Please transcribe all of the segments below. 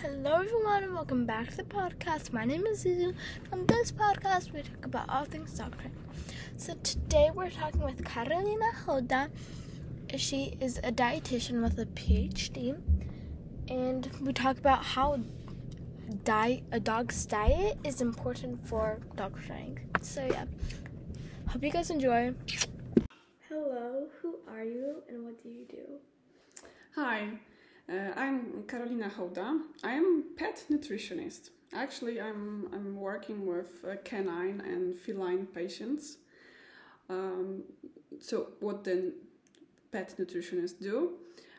Hello, everyone, and welcome back to the podcast. My name is Zuzu. On this podcast, we talk about all things dog training. So today, we're talking with Karolina Hołda. She is a dietitian with a PhD, and we talk about how diet a dog's diet is important for dog training. So yeah, hope you guys enjoy. Hello, who are you, and what do you do? Hi, uh, I'm Karolina Hołda. I'm pet nutritionist. Actually, I'm I'm working with uh, canine and feline patients. Um, so, what the pet nutritionists do?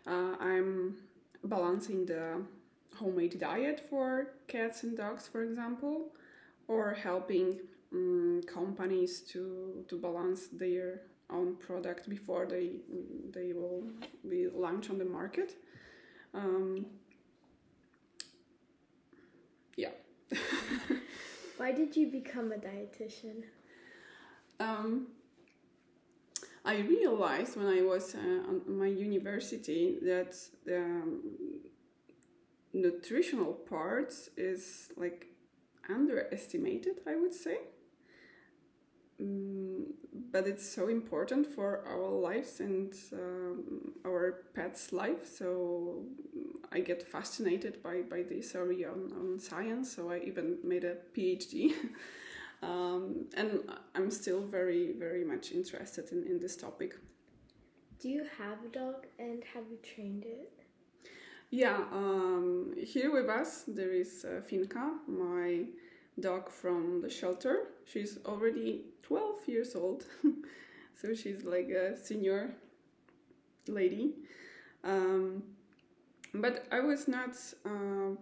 Uh, I'm balancing the homemade diet for cats and dogs, for example, or helping um, companies to to balance their own product before they they will be launched on the market. Um, yeah. Why did you become a dietitian? Um, I realized when I was uh, on my university that the um, nutritional parts is like underestimated, I would say. Mm, but it's so important for our lives and um, our pets' life. So I get fascinated by, by this area on, on science. So I even made a PhD. um, and I'm still very, very much interested in, in this topic. Do you have a dog and have you trained it? Yeah, um, here with us there is uh, Finka, my dog from the shelter. She's already 12 years old, so she's like a senior lady. Um, but I was not uh,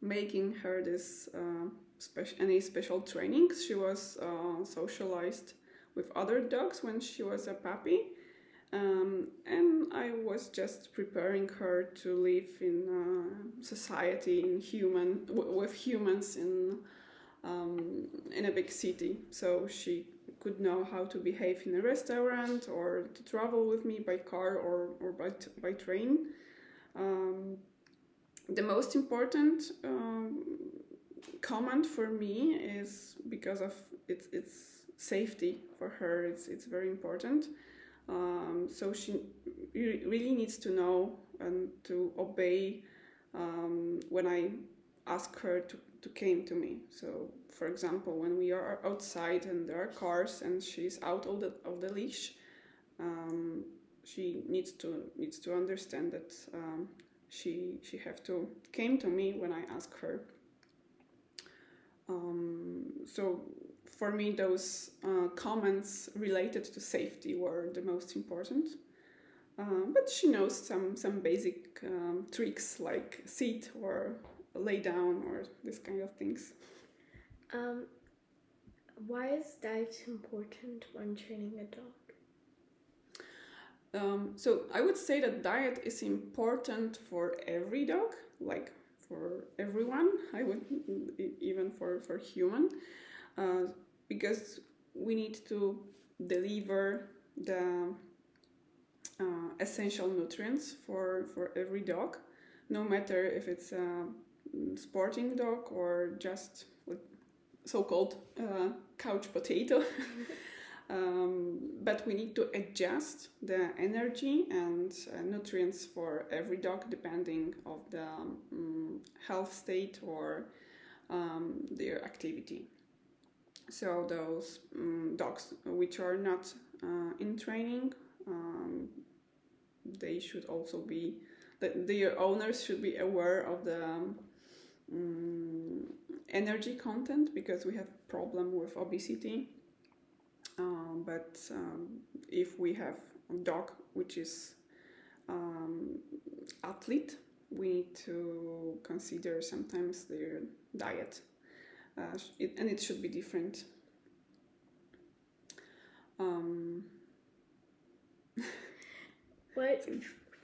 making her this uh, special any special trainings. She was uh, socialized with other dogs when she was a puppy. Um, and I was just preparing her to live in uh, society, in human, with humans in um, in a big city. So she could know how to behave in a restaurant or to travel with me by car or, or by, by train. Um, the most important um, comment for me is because of its, its safety for her, it's, it's very important. Um, so she really needs to know and to obey um, when I ask her to to came to me. So, for example, when we are outside and there are cars and she's out of the of the leash, um, she needs to needs to understand that um, she she have to came to me when I ask her. Um, so for me, those uh, comments related to safety were the most important. Uh, but she knows some some basic um, tricks like sit or lay down or this kind of things. Um, why is diet important when training a dog? Um, so I would say that diet is important for every dog, like for everyone. I would even for for human, uh, because we need to deliver the uh, essential nutrients for for every dog, no matter if it's a sporting dog or just so-called uh, couch potato. um, but we need to adjust the energy and uh, nutrients for every dog depending of the um, health state or um, their activity. So those um, dogs which are not uh, in training, um, they should also be, the, their owners should be aware of the um, energy content because we have problem with obesity. Um, but um, if we have a dog which is um, athlete, we need to consider sometimes their diet, uh, it, and it should be different. Um, what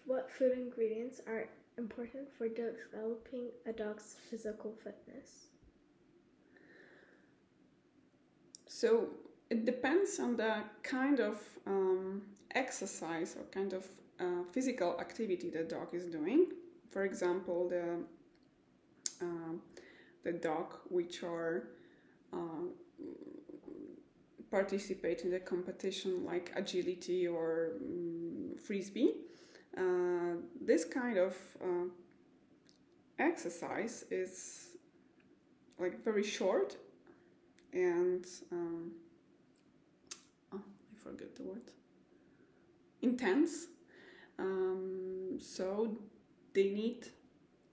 what food ingredients are important for developing a dog's physical fitness? So it depends on the kind of um, exercise or kind of uh, physical activity the dog is doing. For example, the the dog which are uh, participate in the competition like agility or um, frisbee. Uh, this kind of uh, exercise is like very short and um, oh, I forget the word intense. Um, so they need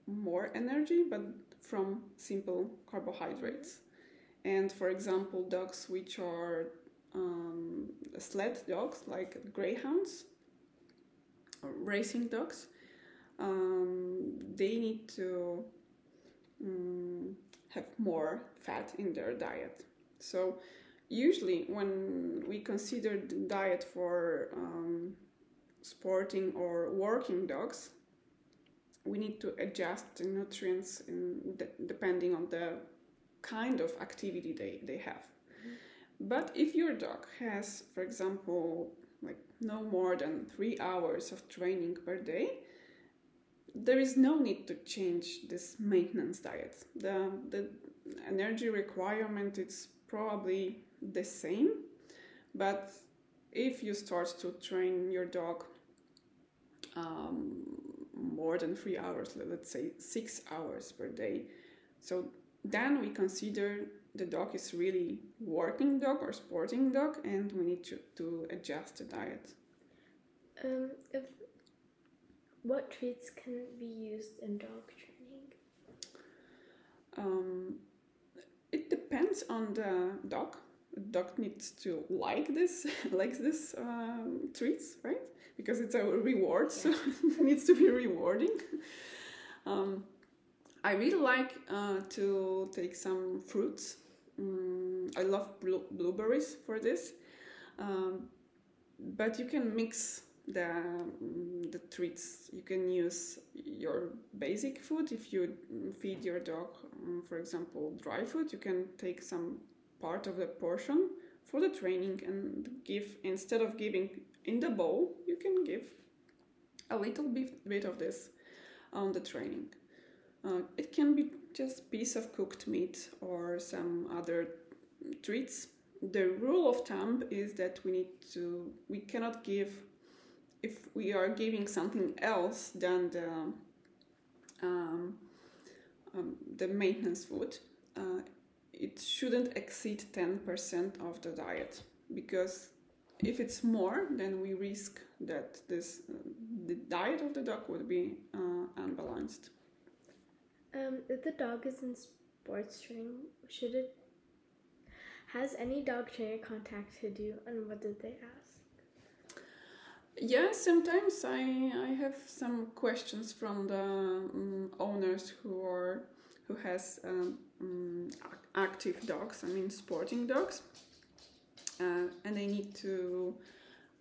more energy, but from simple carbohydrates. And for example, dogs which are um, sled dogs, like greyhounds, racing dogs, um, they need to um, have more fat in their diet. So, usually, when we consider the diet for um, sporting or working dogs, we need to adjust the nutrients in de- depending on the kind of activity they, they have. Mm-hmm. But if your dog has, for example, like no more than three hours of training per day, there is no need to change this maintenance diet. The, the energy requirement is probably the same, but if you start to train your dog um, more than three hours, let's say six hours per day, so then we consider the dog is really working dog or sporting dog, and we need to, to adjust the diet. Um, if what treats can be used in dog training? Um, it depends on the dog. The dog needs to like this, likes this um, treats, right? Because it's a reward, yeah. so it needs to be rewarding. Um, I really like uh, to take some fruits. Mm, I love blue blueberries for this, um, but you can mix the mm, the treats. You can use your basic food if you feed your dog, um, for example, dry food. You can take some part of the portion for the training and give instead of giving in the bowl, you can give a little bit, bit of this on the training. Uh, it can be just piece of cooked meat or some other treats. The rule of thumb is that we need to we cannot give if we are giving something else than the um, um, the maintenance food. Uh, it shouldn't exceed 10% of the diet because if it's more then we risk that this uh, the diet of the dog would be uh, unbalanced um, if the dog is in sports training, should it has any dog trainer contacted you and what did they ask? Yeah, sometimes I I have some questions from the um, owners who are who has um, um, active dogs. I mean, sporting dogs, uh, and they need to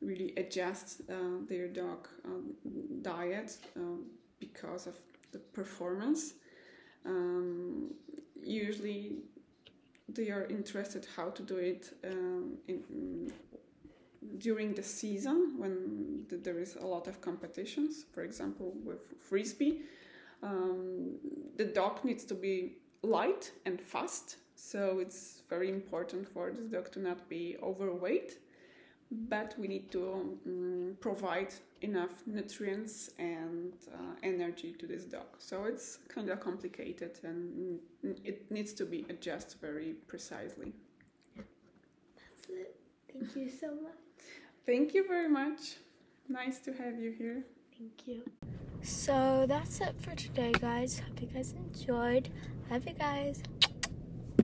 really adjust uh, their dog um, diet uh, because of the performance um, usually they are interested how to do it um, in, during the season when th- there is a lot of competitions for example with frisbee. Um, the dog needs to be light and fast so it's very important for this dog to not be overweight but we need to um, provide enough nutrients and uh, energy to this dog. So it's kind of complicated and it needs to be adjusted very precisely. That's it. Thank you so much. Thank you very much. Nice to have you here. Thank you. So that's it for today, guys. Hope you guys enjoyed. Love you guys.